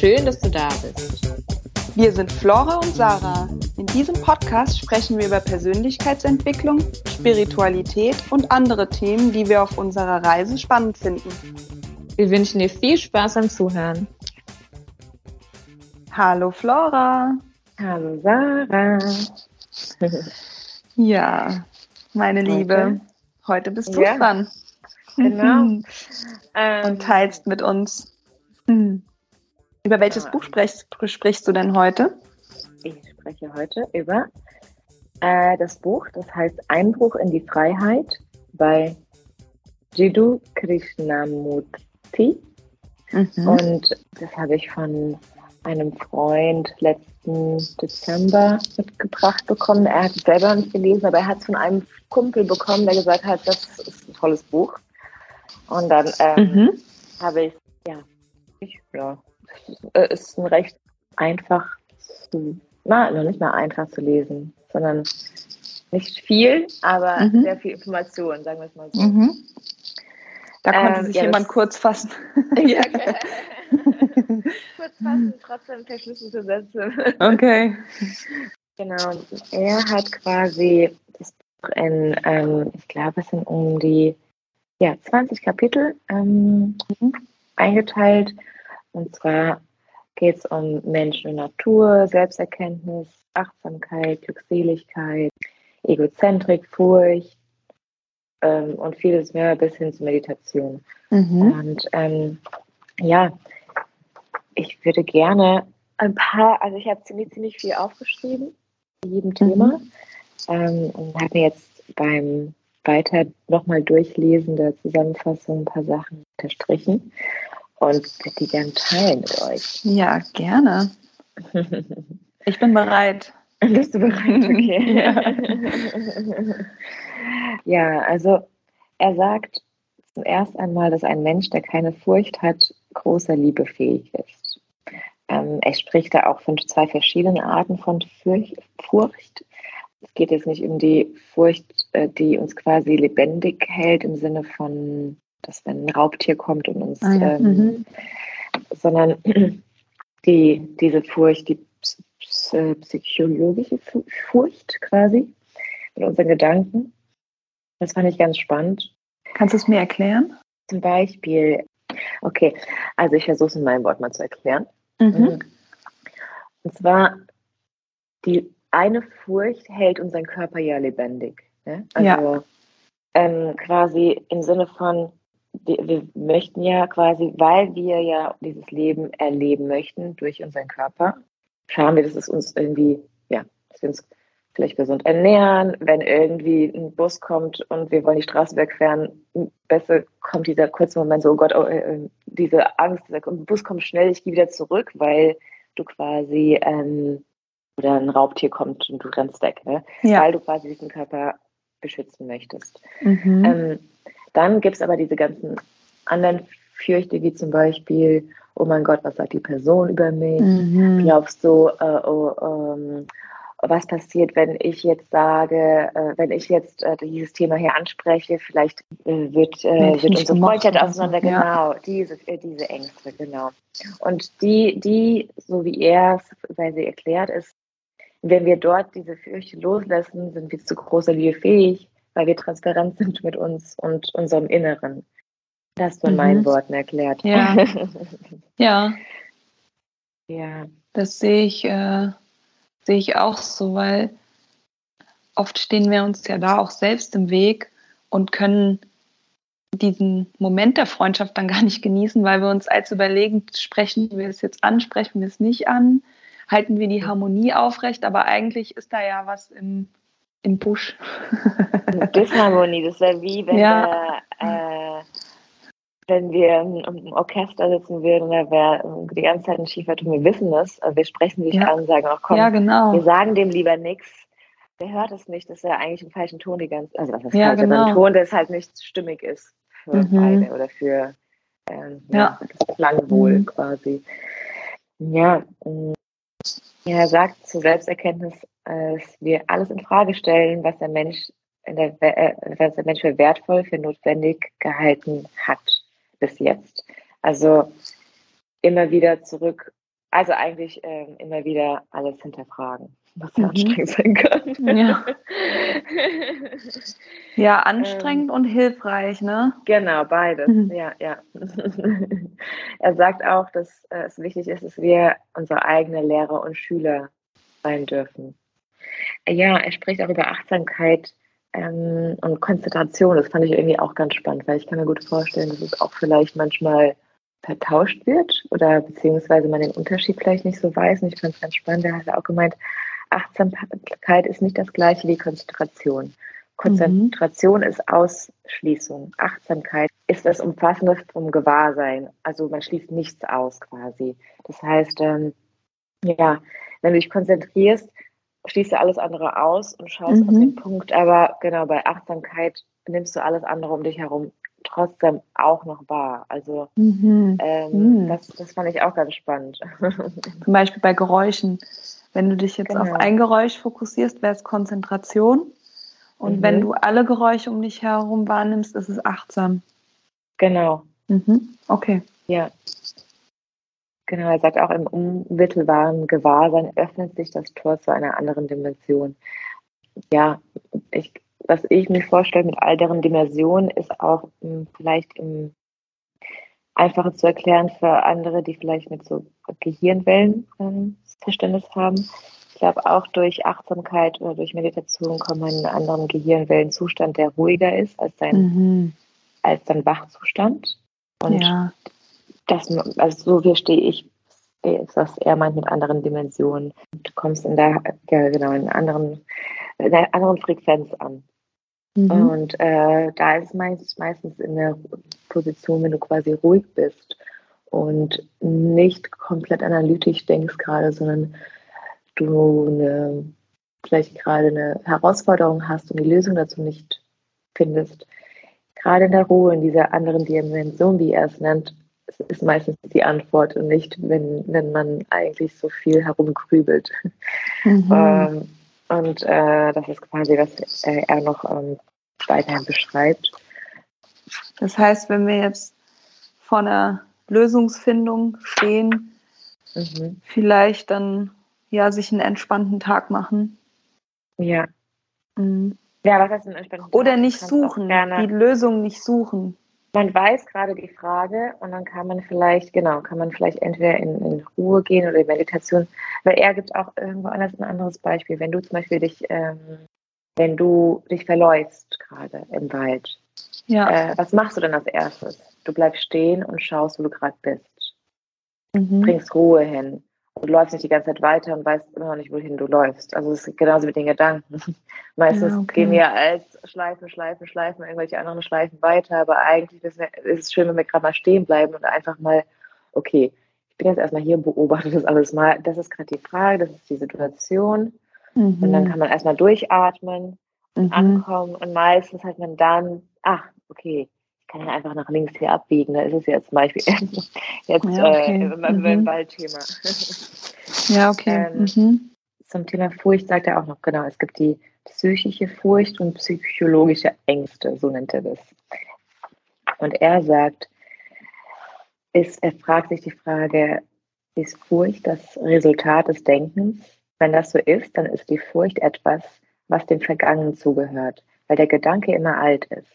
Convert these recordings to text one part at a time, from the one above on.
Schön, dass du da bist. Wir sind Flora und Sarah. In diesem Podcast sprechen wir über Persönlichkeitsentwicklung, Spiritualität und andere Themen, die wir auf unserer Reise spannend finden. Wir wünschen dir viel Spaß am Zuhören. Hallo Flora. Hallo Sarah. ja, meine Heute? Liebe, heute bist du Ja. dran. Genau. Und Ähm, teilst mit uns. Hm. Über welches Ja. Buch sprichst, sprichst du denn heute? ich spreche heute über äh, das Buch, das heißt Einbruch in die Freiheit bei Jiddu Krishnamurti. Mhm. Und das habe ich von einem Freund letzten Dezember mitgebracht bekommen. Er hat es selber nicht gelesen, aber er hat es von einem Kumpel bekommen, der gesagt hat, das ist ein tolles Buch. Und dann ähm, Mhm. habe ich, ja, ich, ja, ist ein recht einfach zu, na, noch nicht mal einfach zu lesen, sondern nicht viel, aber Mhm. sehr viel Information, sagen wir es mal so. Mhm. Da konnte Ähm, sich ja, jemand kurz fassen. Ja, okay. Kurz fassen, trotzdem verschlüsselte Sätze. Okay. Genau. Er hat quasi das Buch in, ähm, ich glaube, es sind um die ja, 20 Kapitel ähm, eingeteilt. Und zwar geht es um Menschen und Natur, Selbsterkenntnis, Achtsamkeit, Glückseligkeit, Egozentrik, Furcht ähm, und vieles mehr bis hin zur Meditation. Mhm. Und ähm, ja, ich würde gerne ein paar, also ich habe ziemlich, ziemlich viel aufgeschrieben zu jedem Thema ähm, und habe mir jetzt beim weiter nochmal durchlesen der Zusammenfassung ein paar Sachen unterstrichen und würde die gerne teilen mit euch. Ja, gerne. Ich bin bereit. Bist du bereit? Okay. ja, also er sagt zum ersten einmal, dass ein Mensch, der keine Furcht hat, großer Liebe fähig ist. Ähm, er spricht da auch von zwei verschiedenen Arten von Furcht. Furcht. Es geht jetzt nicht um die Furcht, äh, die uns quasi lebendig hält, im Sinne von, dass wenn ein Raubtier kommt und uns, Ah ja, ähm, mhm. sondern die, diese Furcht, die äh, psychologische Fu- Furcht quasi mit unseren Gedanken. Das fand ich ganz spannend. Kannst du es mir erklären? Zum Beispiel, okay, also ich versuche es in meinem Wort mal zu erklären. Mhm. Und zwar, die eine Furcht hält unseren Körper ja lebendig. Ne? Also Ja. ähm, quasi im Sinne von, wir möchten ja quasi, weil wir ja dieses Leben erleben möchten durch unseren Körper, schauen wir, dass es uns irgendwie, ja, dass wir uns vielleicht gesund ernähren, wenn irgendwie ein Bus kommt und wir wollen die Straße wegfahren, besser kommt dieser kurze Moment so, oh Gott, oh, äh, diese Angst, dieser Bus kommt schnell, ich gehe wieder zurück, weil du quasi, ähm, oder ein Raubtier kommt und du rennst weg, ne? Ja. weil du quasi diesen Körper beschützen möchtest. Mhm. Ähm, dann gibt es aber diese ganzen anderen Fürchte, wie zum Beispiel, oh mein Gott, was sagt die Person über mich? Mhm. Glaubst du, äh, oh, ähm, was passiert, wenn ich jetzt sage, äh, wenn ich jetzt äh, dieses Thema hier anspreche, vielleicht äh, wird, äh, wird unsere Freundschaft auseinander, ja. genau, diese, äh, diese Ängste, genau. Und die, die, so wie er es, weil sie erklärt ist, wenn wir dort diese Fürchte loslassen, sind wir zu großer Liebe fähig, weil wir transparent sind mit uns und unserem Inneren. Das hast du in Mhm. meinen Worten erklärt. Ja. Ja, ja. das sehe ich, äh, sehe ich auch so, weil oft stehen wir uns ja da auch selbst im Weg und können diesen Moment der Freundschaft dann gar nicht genießen, weil wir uns als überlegen, sprechen wir es jetzt an, sprechen wir es nicht an, halten wir die Harmonie aufrecht, aber eigentlich ist da ja was im, im Busch. Disharmonie, das wäre wie wenn Ja. wir, äh, wenn wir im Orchester sitzen würden, da wäre die ganze Zeit ein schiefer Ton. Wir wissen es, aber wir sprechen sich Ja. an und sagen, ach komm, ja, wir genau. sagen dem lieber nichts. Der hört es nicht, dass er eigentlich im falschen Ton die ganze also was heißt Ja, falsch, aber ein genau. Ton, der halt nicht stimmig ist für Mhm. beide oder für ähm, ja. Ja. das Klangwohl Mhm. quasi. Ja, mm, ja, er sagt zur Selbsterkenntnis, äh, dass wir alles in Frage stellen, was der Mensch in der, äh, was der Mensch für wertvoll, für notwendig gehalten hat bis jetzt. Also immer wieder zurück also eigentlich ähm, immer wieder alles hinterfragen, was ja mhm. anstrengend sein kann. Ja, ja anstrengend ähm, und hilfreich, ne? Genau, beides. Mhm. Ja, ja. er sagt auch, dass äh, es wichtig ist, dass wir unsere eigene Lehrer und Schüler sein dürfen. Ja, er spricht auch über Achtsamkeit ähm, und Konzentration. Das fand ich irgendwie auch ganz spannend, weil ich kann mir gut vorstellen, dass es auch vielleicht manchmal vertauscht wird oder beziehungsweise man den Unterschied vielleicht nicht so weiß. Und ich fand es ganz spannend. Er hat auch gemeint, Achtsamkeit ist nicht das gleiche wie Konzentration. Konzentration mhm. ist Ausschließung. Achtsamkeit ist das Umfassende vom Gewahrsein. Also man schließt nichts aus quasi. Das heißt, ähm, ja, wenn du dich konzentrierst, schließt du alles andere aus und schaust mhm. auf den Punkt. Aber genau bei Achtsamkeit nimmst du alles andere um dich herum trotzdem auch noch wahr. Also mhm. Ähm, mhm. Das, das fand ich auch ganz spannend. Zum Beispiel bei Geräuschen. Wenn du dich jetzt genau. auf ein Geräusch fokussierst, wäre es Konzentration. Und mhm. wenn du alle Geräusche um dich herum wahrnimmst, ist es achtsam. Genau. Mhm. Okay. Ja. Genau, er sagt auch im unmittelbaren Gewahrsein öffnet sich das Tor zu einer anderen Dimension. Ja, ich, was ich mir vorstelle mit all deren Dimensionen, ist auch mh, hm, vielleicht im einfacher zu erklären für andere, die vielleicht mit so Gehirnwellen ähm, Verständnis haben. Ich glaube, auch durch Achtsamkeit oder durch Meditation kommt man in einen anderen Gehirnwellenzustand, der ruhiger ist als dein, mhm. als dein Wachzustand. Und ja das, also so verstehe ich, was er meint mit anderen Dimensionen. Du kommst in der, ja, genau, in, anderen, in einer anderen Frequenz an. Mhm. Und äh, da ist meist, meistens in der Position, wenn du quasi ruhig bist und nicht komplett analytisch denkst gerade, sondern du eine, vielleicht gerade eine Herausforderung hast und die Lösung dazu nicht findest. Gerade in der Ruhe, in dieser anderen Dimension, wie er es nennt, ist meistens die Antwort und nicht, wenn, wenn man eigentlich so viel herumgrübelt. Mhm. Ähm, und äh, das ist quasi, was äh, er noch ähm, weiterhin beschreibt. Das heißt, wenn wir jetzt vor einer Lösungsfindung stehen, mhm. vielleicht dann ja sich einen entspannten Tag machen. Ja. Mhm. Ja, was heißt ein entspannten Tag? Oder nicht suchen, die Lösung nicht suchen man weiß gerade die Frage und dann kann man vielleicht, genau, kann man vielleicht entweder in, in Ruhe gehen oder in Meditation, weil er gibt auch irgendwo anders ein anderes Beispiel. Wenn du zum Beispiel dich, ähm, wenn du dich verläufst gerade im Wald, ja. äh, was machst du denn als erstes? Du bleibst stehen und schaust, wo du gerade bist. Mhm. Bringst Ruhe hin du läufst nicht die ganze Zeit weiter und weißt immer noch nicht, wohin du läufst. Also es ist genauso mit den Gedanken. Meistens ja, okay. gehen wir als Schleifen, Schleifen, Schleifen, irgendwelche anderen Schleifen weiter, aber eigentlich ist es schön, wenn wir gerade mal stehen bleiben und einfach mal, okay, ich bin jetzt erstmal hier und beobachte das alles mal. Das ist gerade die Frage, das ist die Situation. Mhm. Und dann kann man erstmal durchatmen, mhm. ankommen und meistens hat man dann, ach, okay, kann ja einfach nach links hier abbiegen. Da ist es ja zum Beispiel jetzt ja, okay. äh, mhm. Waldthema. ja, okay. Ähm, mhm. Zum Thema Furcht sagt er auch noch, genau, es gibt die psychische Furcht und psychologische Ängste, so nennt er das. Und er sagt, ist, er fragt sich die Frage, ist Furcht das Resultat des Denkens? Wenn das so ist, dann ist die Furcht etwas, was dem Vergangenen zugehört, weil der Gedanke immer alt ist.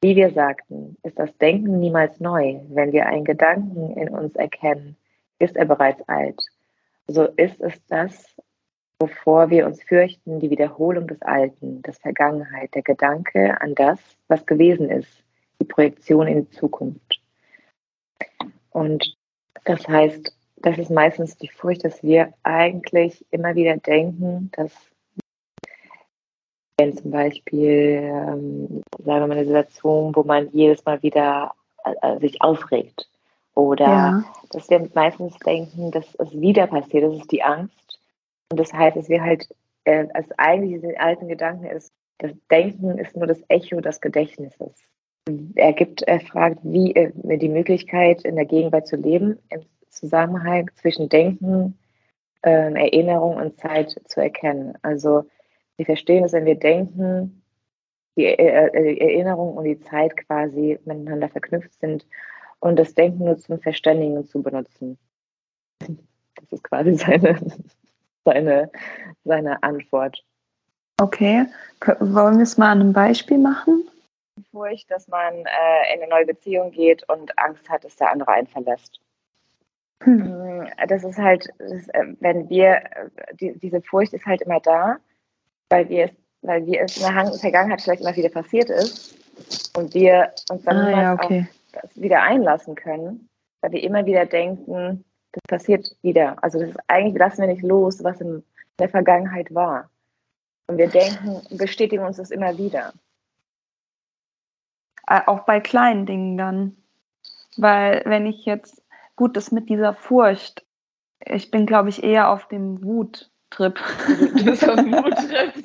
Wie wir sagten, ist das Denken niemals neu. Wenn wir einen Gedanken in uns erkennen, ist er bereits alt. So ist es das, wovor wir uns fürchten, die Wiederholung des Alten, des Vergangenheit, der Gedanke an das, was gewesen ist, die Projektion in die Zukunft. Und das heißt, das ist meistens die Furcht, dass wir eigentlich immer wieder denken, dass wenn zum Beispiel, ähm, sagen wir mal, eine Situation, wo man jedes Mal wieder äh, sich aufregt. Oder ja. dass wir meistens denken, dass es wieder passiert, das ist die Angst. Und das heißt, dass wir halt, äh, als eigentlich diese alten Gedanken ist, das Denken ist nur das Echo des Gedächtnisses. Er gibt, er fragt, wie äh, die Möglichkeit in der Gegenwart zu leben, im Zusammenhang zwischen Denken, äh, Erinnerung und Zeit zu erkennen. Also wir verstehen es, wenn wir denken, die Erinnerung und die Zeit quasi miteinander verknüpft sind und das Denken nur zum Verständigen zu benutzen. Das ist quasi seine, seine, seine Antwort. Okay, wollen wir es mal an einem Beispiel machen? Furcht, dass man äh, in eine neue Beziehung geht und Angst hat, dass der andere einen verlässt. Hm. Mm, das ist halt, das, äh, wenn wir, äh, die, diese Furcht ist halt immer da, weil wir es, weil wir es in der Vergangenheit vielleicht immer wieder passiert ist und wir uns dann ah, ja, okay. auf das wieder einlassen können, weil wir immer wieder denken, das passiert wieder. Also das ist eigentlich lassen wir nicht los, was in der Vergangenheit war. Und wir denken, bestätigen uns das immer wieder. Äh, auch bei kleinen Dingen dann. Weil wenn ich jetzt, gut, das mit dieser Furcht, ich bin, glaube ich, eher auf dem Wut-Trip. Auf dem Wut-Trip.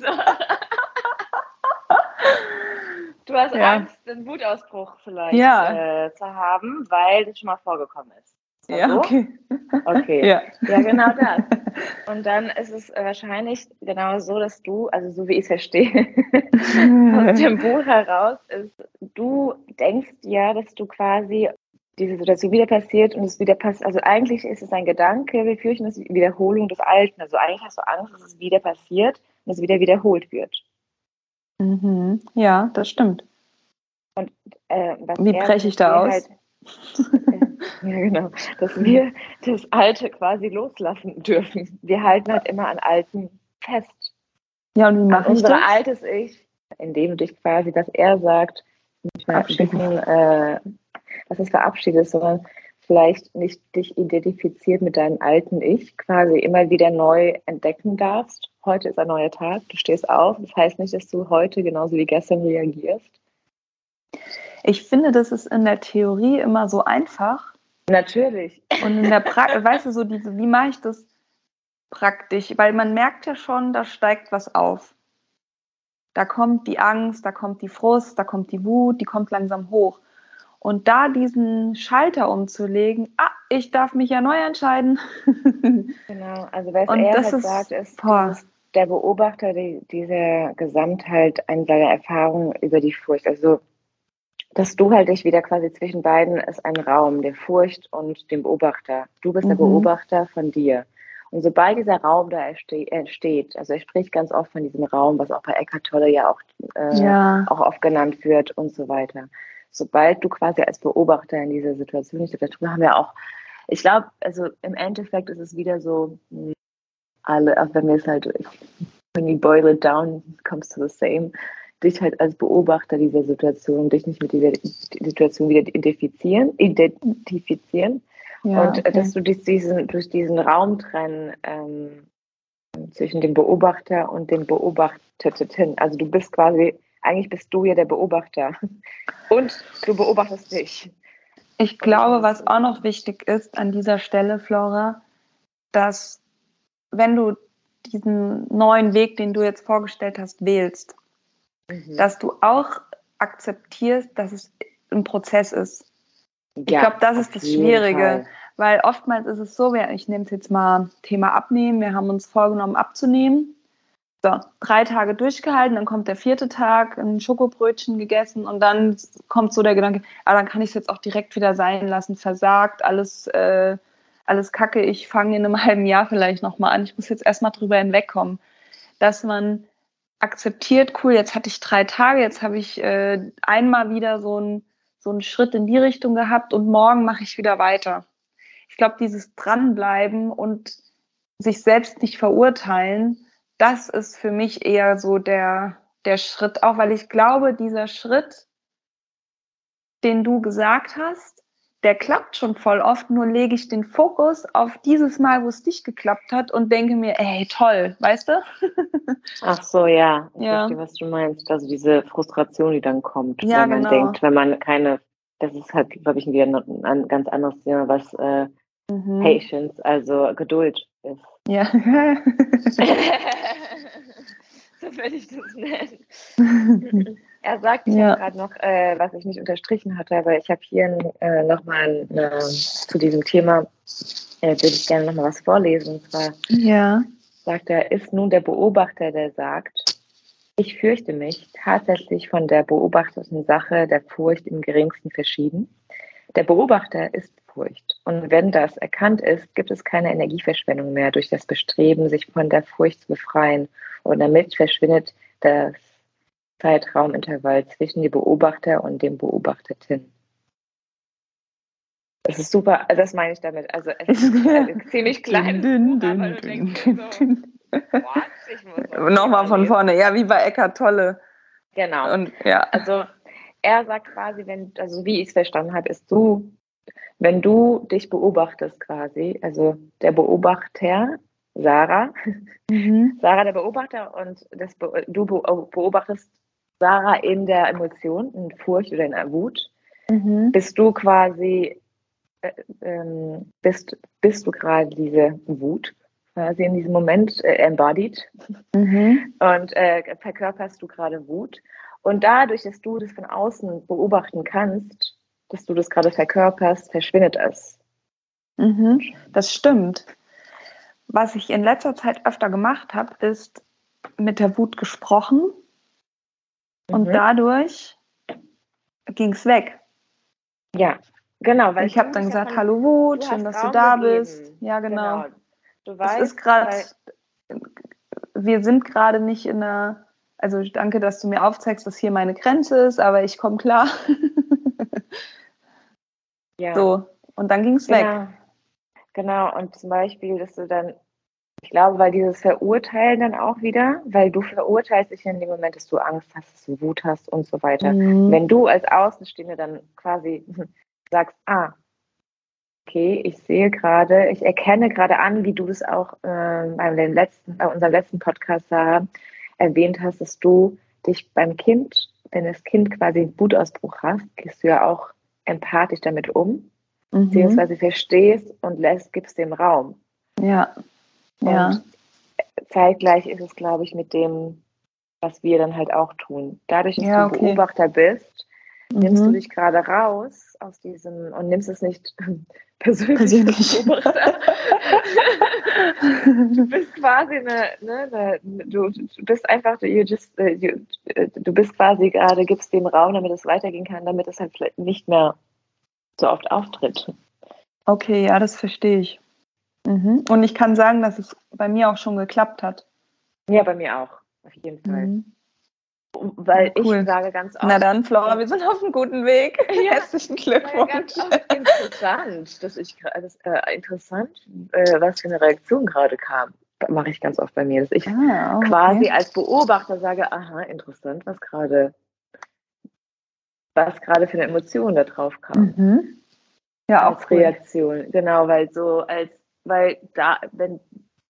Du hast ja. Angst, einen Wutausbruch vielleicht ja. äh, zu haben, weil das schon mal vorgekommen ist. Ja, so? okay. Okay. Ja. ja, genau das. Und dann ist es wahrscheinlich genau so, dass du, also so wie ich es verstehe, aus dem Buch heraus ist, du denkst ja, dass du quasi diese Situation wieder passiert und es wieder passiert. Also eigentlich ist es ein Gedanke, wir fürchten es Wiederholung des Alten. Also eigentlich hast du Angst, dass es wieder passiert und es wieder wiederholt wird. Mhm. Ja, das stimmt. Und, äh, Wie breche ich da aus? Halt, ja, genau. Dass wir das Alte quasi loslassen dürfen. Wir halten halt immer an Alten fest. Ja, und wie mache ich das? Altes Ich, indem du dich quasi, dass er sagt, nicht mehr bisschen, äh, was ist verabschiedet, sondern vielleicht nicht dich identifiziert mit deinem alten Ich, quasi immer wieder neu entdecken darfst. Heute ist ein neuer Tag, du stehst auf. Das heißt nicht, dass du heute genauso wie gestern reagierst. Ich finde, das ist in der Theorie immer so einfach. Natürlich. Und in der Praxis, weißt du, so diese, wie mache ich das praktisch? Weil man merkt ja schon, da steigt was auf. Da kommt die Angst, da kommt die Frust, da kommt die Wut, die kommt langsam hoch. Und da diesen Schalter umzulegen, ah, ich darf mich ja neu entscheiden. genau, also was Und er das halt ist, sagt, ist, boah. der Beobachter die, dieser Gesamtheit an seiner Erfahrung über die Furcht. Also dass du halt dich wieder quasi zwischen beiden ist ein Raum der Furcht und dem Beobachter. Du bist mhm. der Beobachter von dir. Und sobald dieser Raum da entsteht, also er spricht ganz oft von diesem Raum, was auch bei Eckhart Tolle ja auch, äh, ja. auch oft genannt wird und so weiter. Sobald du quasi als Beobachter in dieser Situation, ich glaube, haben wir auch, ich glaube, also im Endeffekt ist es wieder so, alle, auch wenn wir es halt, when you boil it down, comes to the same dich halt als Beobachter dieser Situation, dich nicht mit dieser Situation wieder identifizieren, identifizieren. Ja, und äh, okay. dass du dich diesen, durch diesen Raum trennen ähm, zwischen dem Beobachter und dem Beobachteten. Also du bist quasi, eigentlich bist du ja der Beobachter und du beobachtest dich. Ich glaube, was auch noch wichtig ist an dieser Stelle, Flora, dass wenn du diesen neuen Weg, den du jetzt vorgestellt hast, wählst, mhm. dass du auch akzeptierst, dass es ein Prozess ist. Ich ja, glaube, das ist das Schwierige, Fall. weil oftmals ist es so, ich nehme es jetzt mal Thema Abnehmen, wir haben uns vorgenommen abzunehmen. So, drei Tage durchgehalten, dann kommt der vierte Tag, ein Schokobrötchen gegessen und dann kommt so der Gedanke, ah, dann kann ich es jetzt auch direkt wieder sein lassen, versagt, alles, äh, alles kacke, ich fange in einem halben Jahr vielleicht nochmal an, ich muss jetzt erstmal drüber hinwegkommen. Dass man akzeptiert, cool, jetzt hatte ich drei Tage, jetzt habe ich äh, einmal wieder so, ein, so einen Schritt in die Richtung gehabt und morgen mache ich wieder weiter. Ich glaube, dieses Dranbleiben und sich selbst nicht verurteilen, das ist für mich eher so der, der Schritt, auch weil ich glaube, dieser Schritt, den du gesagt hast, der klappt schon voll oft, nur lege ich den Fokus auf dieses Mal, wo es nicht geklappt hat und denke mir, ey, toll, weißt du? Ach so, ja. Ich ja. verstehe, was du meinst. Also diese Frustration, die dann kommt, ja, wenn man genau. denkt, wenn man keine, das ist halt, glaube ich, wieder ein ganz anderes Thema, was äh, mhm. Patience, also Geduld ist. Ja. so würde ich das nennen. Er sagt, ja. gerade noch, äh, was ich nicht unterstrichen hatte, aber ich habe hier äh, nochmal äh, zu diesem Thema, äh, würde ich gerne nochmal was vorlesen. Und zwar ja. sagt er, ist nun der Beobachter, der sagt, ich fürchte mich tatsächlich von der beobachteten Sache der Furcht im geringsten verschieden. Der Beobachter ist Furcht. Und wenn das erkannt ist, gibt es keine Energieverschwendung mehr durch das Bestreben, sich von der Furcht zu befreien. Und damit verschwindet das Zeitraumintervall zwischen dem Beobachter und dem Beobachterten. Das ist super, also das meine ich damit. Also es ist ziemlich klein. Nochmal von vorne, ja, wie bei Eckart Tolle. Genau. Und ja. Also er sagt quasi, wenn, also wie ich es verstanden habe, ist du, wenn du dich beobachtest quasi, also der Beobachter, Sarah, mhm. Sarah der Beobachter und das, du beobachtest Sarah in der Emotion, in Furcht oder in der Wut, mhm. bist du quasi, äh, ähm, bist, bist du gerade diese Wut quasi in diesem Moment äh, embodied mhm. und äh, verkörperst du gerade Wut. Und dadurch, dass du das von außen beobachten kannst, dass du das gerade verkörperst, verschwindet es. Mhm, das stimmt. Was ich in letzter Zeit öfter gemacht habe, ist mit der Wut gesprochen und mhm. dadurch ging es weg. Ja, genau. Weil ich habe dann gesagt, hallo Wut, schön, dass Raum du da gegeben. bist. Ja, genau. genau. Du weißt, es ist gerade, wir sind gerade nicht in einer also danke, dass du mir aufzeigst, dass hier meine Grenze ist, aber ich komme klar. ja. So, und dann ging es genau. weg. Genau, und zum Beispiel, dass du dann, ich glaube, weil dieses Verurteilen dann auch wieder, weil du verurteilst dich in dem Moment, dass du Angst hast, dass du Wut hast und so weiter. Mhm. Wenn du als Außenstehende dann quasi sagst, ah, okay, ich sehe gerade, ich erkenne gerade an, wie du das auch äh, beim letzten, bei unserem letzten Podcast sah, erwähnt hast, dass du dich beim Kind, wenn das Kind quasi einen Wutausbruch hast, gehst du ja auch empathisch damit um, mhm. beziehungsweise verstehst und lässt, gibst dem Raum. Ja. ja. Und zeitgleich ist es, glaube ich, mit dem, was wir dann halt auch tun. Dadurch, dass ja, du okay. Beobachter bist, nimmst mhm. du dich gerade raus aus diesem und nimmst es nicht persönlich, persönlich. du bist quasi eine, ne, eine, du, du bist einfach, you just, uh, you, uh, du bist quasi gerade, gibst dem Raum, damit es weitergehen kann, damit es halt vielleicht nicht mehr so oft auftritt. Okay, ja, das verstehe ich. Mhm. Und ich kann sagen, dass es bei mir auch schon geklappt hat. Ja, bei mir auch, auf jeden Fall. Mhm. Weil cool. ich sage ganz oft. Na dann, Flora, wir sind auf einem guten Weg. Ja, Herzlichen Glückwunsch. Ja, interessant, dass ich das, äh, interessant, äh, was für eine Reaktion gerade kam. Mache ich ganz oft bei mir, dass ich ah, okay. quasi als Beobachter sage, aha, interessant, was gerade, was gerade für eine Emotion da drauf kam. Mhm. Ja, als auch cool. Reaktion. Genau, weil so als, weil da, wenn,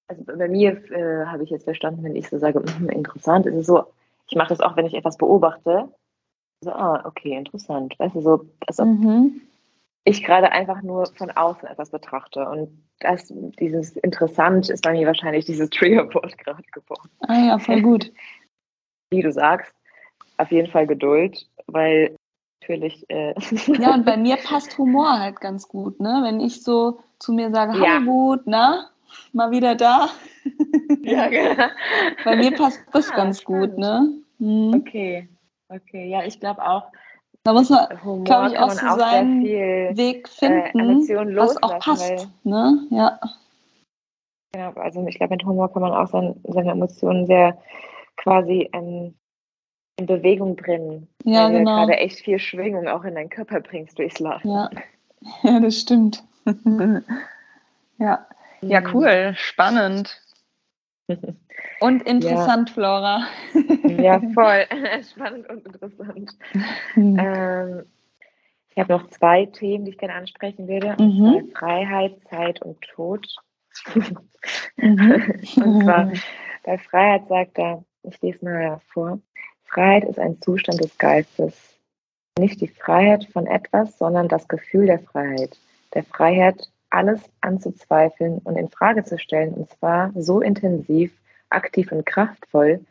also bei mir äh, habe ich jetzt verstanden, wenn ich so sage, mh, interessant, ist es so, ich mache das auch, wenn ich etwas beobachte. So, ah, okay, interessant. Weißt du, so, also mhm. ich gerade einfach nur von außen etwas betrachte. Und das, dieses interessant ist bei mir wahrscheinlich dieses Triggerwort gerade geworden. Ah ja, voll gut. Wie du sagst, auf jeden Fall Geduld, weil natürlich. Äh ja, und bei mir passt Humor halt ganz gut, ne? Wenn ich so zu mir sage, hallo ja. gut, na, mal wieder da. Ja, genau. Bei mir passt das ah, ganz spannend. gut, ne? Mhm. Okay, okay. Ja, ich glaube auch. Da muss man, glaube ich, auch so auch seinen viel, Weg äh, finden, äh, was auch passt. Ne? Ja. Genau, also ich glaube, mit Humor kann man auch seine, seine Emotionen sehr quasi ähm, in Bewegung bringen. Ja, weil genau. du gerade echt viel Schwingung auch in deinen Körper bringst durchs Lachen. Ja, ja das stimmt. ja. Ja, mhm. cool, spannend. Und interessant, ja. Flora. Ja, voll. Spannend und interessant. Ähm, ich habe noch zwei Themen, die ich gerne ansprechen würde. Mhm. Freiheit, Zeit und Tod. Mhm. und zwar bei Freiheit sagt er, ich lese mal vor, Freiheit ist ein Zustand des Geistes. Nicht die Freiheit von etwas, sondern das Gefühl der Freiheit. Der Freiheit, alles anzuzweifeln und in Frage zu stellen, und zwar so intensiv, aktiv und kraftvoll,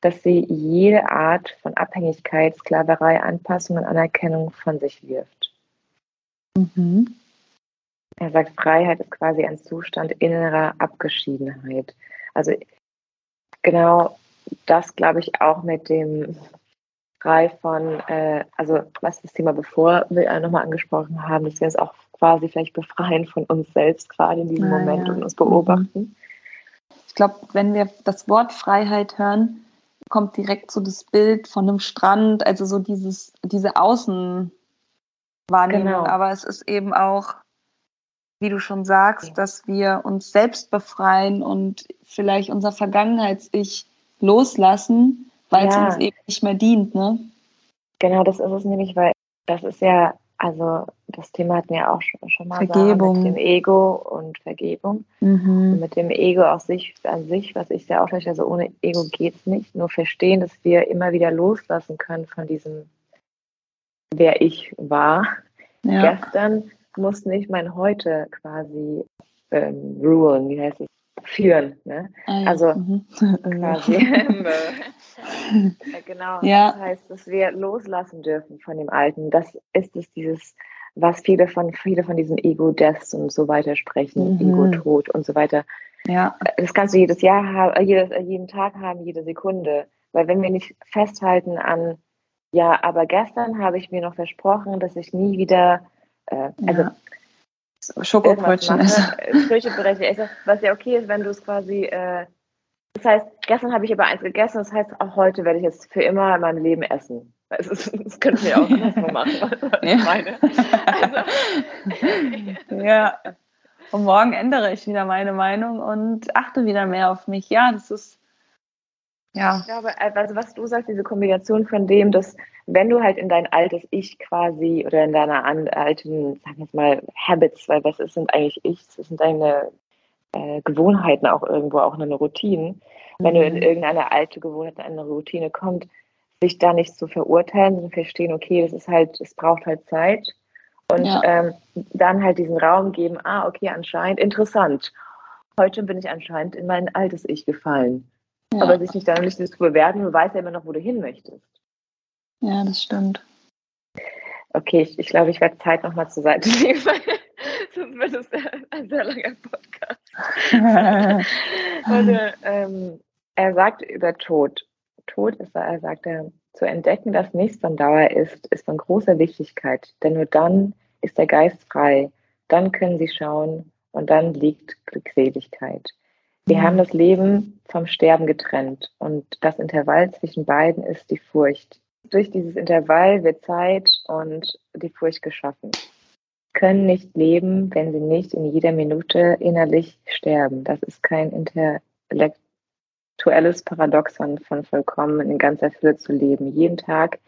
dass sie jede Art von Abhängigkeit, Sklaverei, Anpassung und Anerkennung von sich wirft. Mhm. Er sagt, Freiheit ist quasi ein Zustand innerer Abgeschiedenheit. Also genau das glaube ich auch mit dem frei von, äh, also was das Thema bevor wir nochmal angesprochen haben, dass wir uns auch quasi vielleicht befreien von uns selbst gerade in diesem ah, Moment ja. und uns beobachten. Ich glaube, wenn wir das Wort Freiheit hören, kommt direkt so das Bild von einem Strand, also so dieses, diese Außenwahrnehmung. Genau. Aber es ist eben auch, wie du schon sagst, dass wir uns selbst befreien und vielleicht unser Vergangenheits-Ich loslassen, weil ja. es uns eben nicht mehr dient, ne? Genau, das ist es nämlich, weil das ist ja, also das Thema hatten wir auch schon, mal Vergebung. mit dem Ego und Vergebung. Mhm. Und mit dem Ego aus sich, an sich, was ich sehr aufrecht, also ohne Ego geht es nicht. Nur verstehen, dass wir immer wieder loslassen können von diesem, wer ich war. Ja. Gestern muss nicht mein Heute quasi ähm, rulen, wie heißt es? führen. Ne? Ah. Also mhm. quasi. genau. Ja. Das heißt, dass wir loslassen dürfen von dem Alten. Das ist es, dieses, was viele von, viele von diesen Ego-Deaths und so weiter sprechen, mhm. Ego-Tod und so weiter. Ja. Das kannst du jedes Jahr haben, jedes, jeden Tag haben, jede Sekunde. Weil wenn wir nicht festhalten an, ja, aber gestern habe ich mir noch versprochen, dass ich nie wieder, äh, also ja. Schokobrötchen esse. Früchtebrötchen esse, was ja okay ist, wenn du es quasi, äh, das heißt, gestern habe ich aber eins gegessen, das heißt, auch heute werde ich es für immer in meinem Leben essen. Das, ist, das könnten wir auch andersrum machen, was ich meine. Also, ja. Und morgen ändere ich wieder meine Meinung und achte wieder mehr auf mich. Ja, das ist ja. Ich glaube, also was du sagst, diese Kombination von dem, dass wenn du halt in dein altes Ich quasi oder in deiner alten, sagen wir mal, Habits, weil was ist, sind eigentlich Ich, das sind deine äh, Gewohnheiten auch irgendwo, auch eine Routine. Wenn du in mhm. irgendeine alte Gewohnheit, eine Routine kommt, sich da nicht zu verurteilen, sondern verstehen, okay, das ist halt, es braucht halt Zeit. Und ja. ähm, dann halt diesen Raum geben, ah, okay, anscheinend interessant. Heute bin ich anscheinend in mein altes Ich gefallen. Ja. Aber sich nicht dann nicht zu bewerten, du weißt ja immer noch, wo du hin möchtest. Ja, das stimmt. Okay, ich, ich glaube, ich werde Zeit nochmal zur Seite legen, weil sonst wird es ein sehr langer Podcast. Äh, ähm, er sagt über Tod. Tod ist, er sagt, er, zu entdecken, dass nichts von Dauer ist, ist von großer Wichtigkeit. Denn nur dann ist der Geist frei. Dann können sie schauen und dann liegt Glückseligkeit. Wir haben das Leben vom Sterben getrennt und das Intervall zwischen beiden ist die Furcht. Durch dieses Intervall wird Zeit und die Furcht geschaffen. Können nicht leben, wenn sie nicht in jeder Minute innerlich sterben. Das ist kein intellektuelles Paradoxon von vollkommen in ganzer Fülle zu leben. Jeden Tag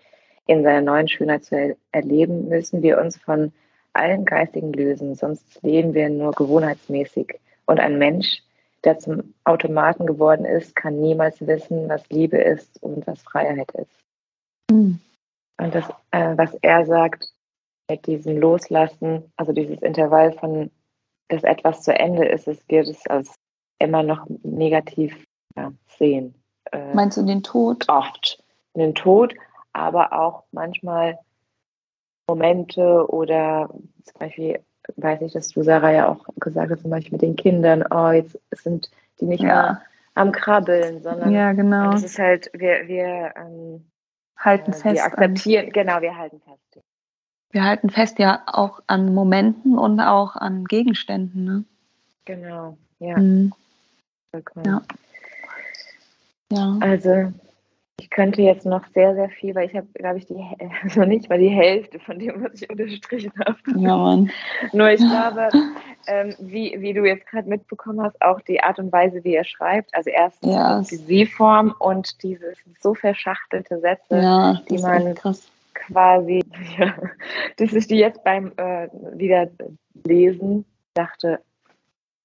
in seiner neuen Schönheit zu erleben, müssen wir uns von allen Geistigen lösen, sonst leben wir nur gewohnheitsmäßig. Und ein Mensch, der zum Automaten geworden ist, kann niemals wissen, was Liebe ist und was Freiheit ist. Mhm. Und das, äh, was er sagt, mit diesem Loslassen, also dieses Intervall von, dass etwas zu Ende ist, es wird es als immer noch negativ ja, sehen. Äh, Meinst du den Tod? Oft. Den Tod, aber auch manchmal Momente oder zum Beispiel weiß ich, dass du Sarah ja auch gesagt hast, zum Beispiel mit den Kindern, oh, jetzt sind die nicht ja. mehr am Krabbeln, sondern ja, genau. es ist halt, wir, wir ähm, halten äh, fest. Wir akzeptieren, an, genau, wir halten fest. Wir halten fest ja auch an Momenten und auch an Gegenständen, ne? Genau, ja. Mhm. Ja. Ja. Also ich könnte jetzt noch sehr, sehr viel, weil ich habe, glaube ich, die, also nicht mal die Hälfte von dem, was ich unterstrichen habe. Ja, Mann. Nur ich glaube, ähm, wie, wie du jetzt gerade mitbekommen hast, auch die Art und Weise, wie er schreibt. Also erstens yes. die Sie-Form und diese so verschachtelte Sätze, ja, die man quasi, ja, dass ich die jetzt beim äh, Wiederlesen dachte,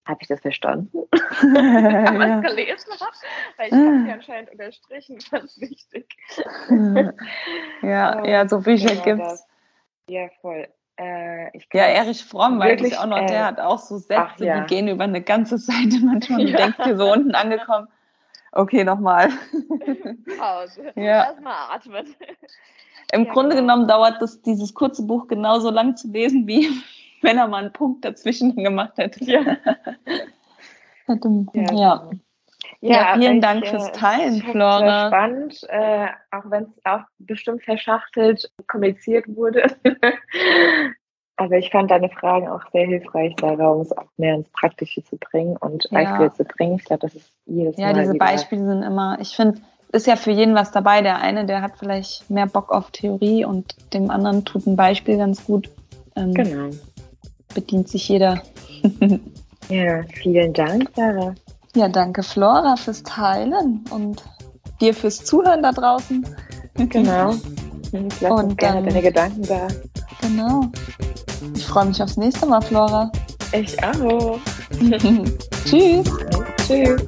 habe ich das verstanden? ja. ich gelesen habe? Weil ich habe sie anscheinend unterstrichen, ganz wichtig. ja, ja, so Bücher genau gibt es. Ja, voll. Äh, ja, Erich Fromm wirklich, ich auch noch, äh, der hat auch so Sätze, ach, ja. die gehen über eine ganze Seite manchmal. Ja. Du denkst dir so unten angekommen, okay, nochmal. Pause. Ja. Erstmal atmen. Im ja, Grunde genau. genommen dauert das, dieses kurze Buch genauso lang zu lesen wie wenn er mal einen Punkt dazwischen gemacht hätte. Ja. ja. ja. Ja, vielen ich, Dank fürs Teilen, Flora. Spannend, äh, auch wenn es auch bestimmt verschachtelt kommuniziert wurde. Aber ich fand deine Fragen auch sehr hilfreich, Sarah, um es auch mehr ins Praktische zu bringen und Beispiele zu bringen. Ich glaube, das ist jedes ja, Mal. Ja, diese wieder. Beispiele sind immer, ich finde, ist ja für jeden was dabei. Der eine, der hat vielleicht mehr Bock auf Theorie und dem anderen tut ein Beispiel ganz gut. Ähm, genau bedient sich jeder. ja, vielen Dank, Sarah. Ja, danke Flora fürs Teilen und dir fürs Zuhören da draußen. Genau. Ich lass und gerne dann, deine Gedanken da. Genau. Ich freue mich aufs nächste Mal, Flora. Ich auch. Tschüss. Tschüss.